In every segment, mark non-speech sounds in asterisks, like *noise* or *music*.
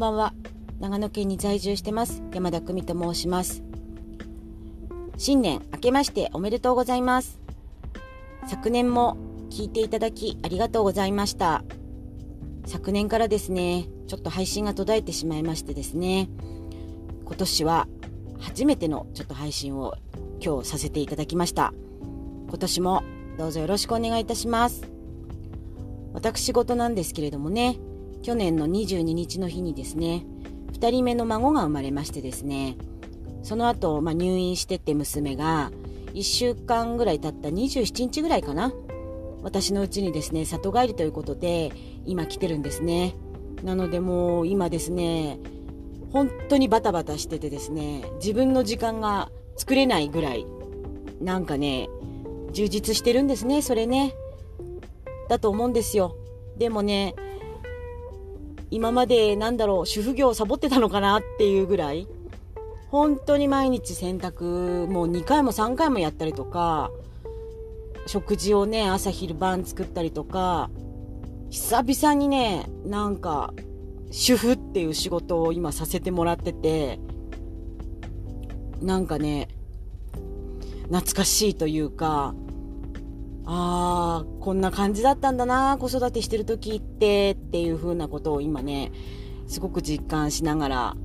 んばんは。長野県に在住してます。山田久美と申します。新年明けましておめでとうございます。昨年も聞いていただきありがとうございました。昨年からですねちょっと配信が途絶えてしまいましてですね今年は初めてのちょっと配信を今日させていただきました。今年もどうぞよろしくお願いいたします。私事なんですけれどもね去年の22日の日にですね2人目の孫が生まれましてですねその後、まあ、入院してて娘が1週間ぐらい経った27日ぐらいかな私のうちにですね里帰りということで今来てるんですね。なのでもう今ですね本当にバタバタしててですね自分の時間が作れないぐらいなんかね充実してるんですねそれね。だと思うんですよ。でもね今までなんだろう主婦業をサボってたのかなっていうぐらい。本当に毎日洗濯もう2回も3回もやったりとか食事をね朝昼晩作ったりとか久々にねなんか主婦っていう仕事を今させてもらっててなんかね懐かしいというかああ、こんな感じだったんだな、子育てしてる時ってっていう風なことを今ね、すごく実感しながら、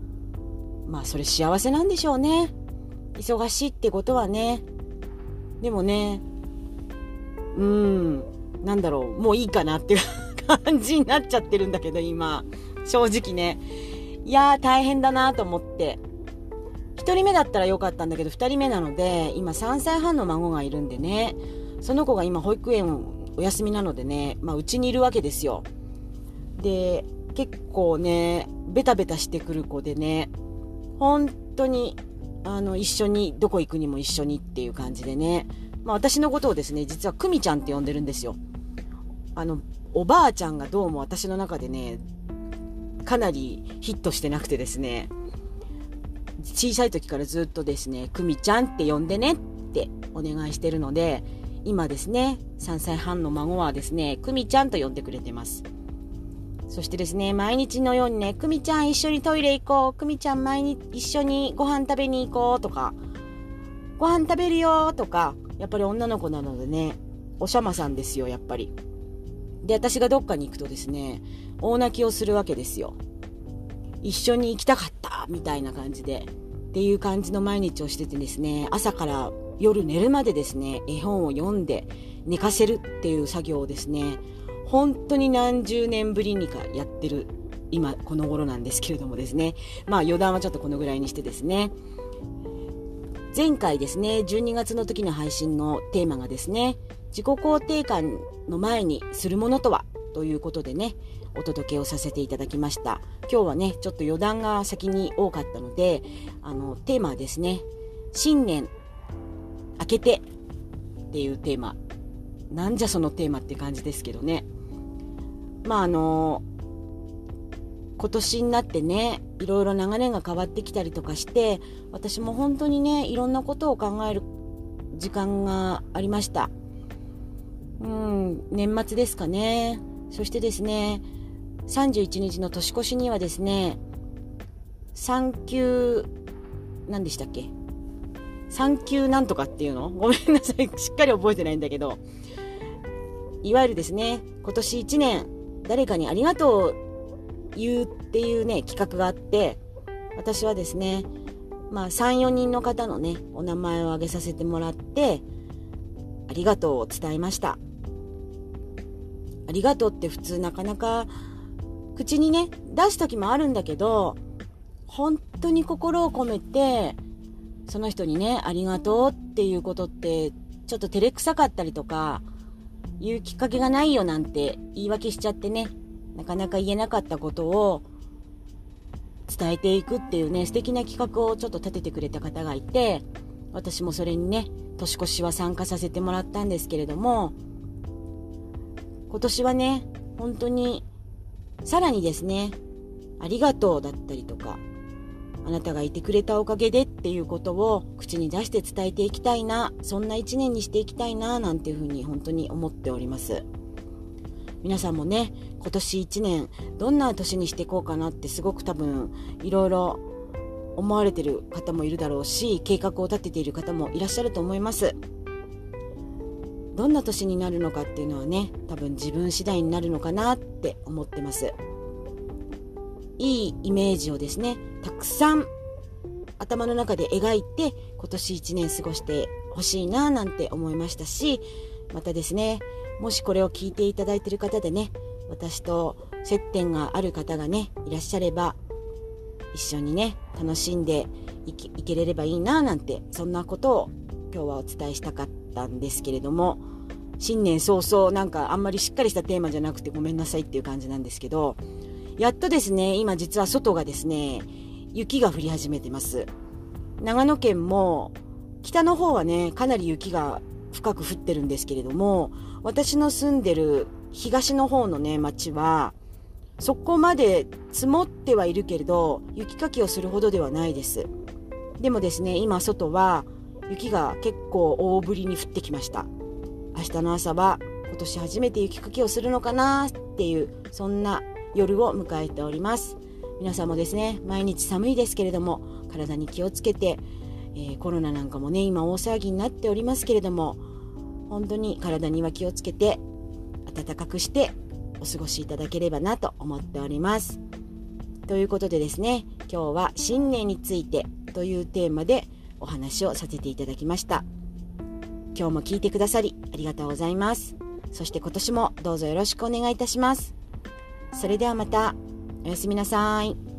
まあそれ幸せなんでしょうね。忙しいってことはね。でもね、うん、なんだろう、もういいかなっていう *laughs* 感じになっちゃってるんだけど、今。正直ね。いやー大変だなと思って。1人目だったらよかったんだけど、2人目なので、今3歳半の孫がいるんでね。その子が今保育園お休みなのでね、まあ、うちにいるわけですよ。で、結構ね、ベタベタしてくる子でね、本当に、あの、一緒に、どこ行くにも一緒にっていう感じでね、まあ、私のことをですね、実は久美ちゃんって呼んでるんですよ。あの、おばあちゃんがどうも私の中でね、かなりヒットしてなくてですね、小さい時からずっとですね、久美ちゃんって呼んでねってお願いしてるので、今ですね、3歳半の孫はですね、くみちゃんと呼んでくれてます。そしてですね、毎日のようにね、くみちゃん一緒にトイレ行こう、くみちゃん毎日一緒にご飯食べに行こうとか、ご飯食べるよとか、やっぱり女の子なのでね、おしゃまさんですよ、やっぱり。で、私がどっかに行くとですね、大泣きをするわけですよ。一緒に行きたかったみたいな感じで。っていう感じの毎日をしててですね、朝から夜寝るまでですね、絵本を読んで寝かせるっていう作業をですね、本当に何十年ぶりにかやってる今この頃なんですけれどもですね、まあ余談はちょっとこのぐらいにしてですね、前回ですね、12月の時の配信のテーマがですね、自己肯定感の前にするものとはということでね、お届けをさせていただきました。今日はね、ちょっと余談が先に多かったので、あの、テーマはですね、新年開けてっていうテーマ。なんじゃそのテーマって感じですけどね。まああの今年になってね、いろいろ流れが変わってきたりとかして、私も本当にね、いろんなことを考える時間がありました。うん、年末ですかね。そしてですね、31日の年越しにはですね、産休、何でしたっけ？産休なんとかっていうの？ごめんなさい。しっかり覚えてないんだけど。いわゆるですね、今年1年、誰かにありがとう言うっていうね、企画があって、私はですね、まあ3、4人の方のね、お名前を挙げさせてもらって、ありがとうを伝えました。ありがとうって普通なかなか口にね、出す時もあるんだけど、本当に心を込めて、その人にね、ありがとうっていうことって、ちょっと照れくさかったりとか、言うきっかけがないよなんて言い訳しちゃってね、なかなか言えなかったことを伝えていくっていうね、素敵な企画をちょっと立ててくれた方がいて、私もそれにね、年越しは参加させてもらったんですけれども、今年はね、本当に、さらにですね、ありがとうだったりとか、あなたがいてくれたおかげでっていうことを口に出して伝えていきたいな、そんな一年にしていきたいな、なんていうふうに本当に思っております。皆さんもね、今年1年、どんな年にしていこうかなってすごく多分、いろいろ思われてる方もいるだろうし、計画を立てている方もいらっしゃると思います。どんな年になるのかっていうのはね、多分自分次第になるのかなって思ってます。いいイメージをですね、たくさん頭の中で描いて今年1年過ごしてほしいななんて思いましたし、またですね、もしこれを聞いていただいている方でね、私と接点がある方がね、いらっしゃれば、一緒にね、楽しんでいけれればいいななんて、そんなことを今日はお伝えしたかったんですけれども、新年早々なんかあんまりしっかりしたテーマじゃなくてごめんなさいっていう感じなんですけど、やっとですね、今実は外がですね、雪が降り始めてます。長野県も北の方はね、かなり雪が深く降ってるんですけれども、私の住んでる東の方のね、町は、そこまで積もってはいるけれど、雪かきをするほどではないです。でもですね、今外は雪が結構大降りに降ってきました。明日の朝は今年初めて雪かきをするのかなっていう、そんな夜を迎えております。皆さんもですね、毎日寒いですけれども、体に気をつけて、えー、コロナなんかもね、今大騒ぎになっておりますけれども、本当に体には気をつけて、暖かくしてお過ごしいただければなと思っております。ということでですね、今日は新年についてというテーマでお話をさせていただきました。今日も聞いてくださりありがとうございます。そして今年もどうぞよろしくお願いいたします。それではまた、おやすみなさい。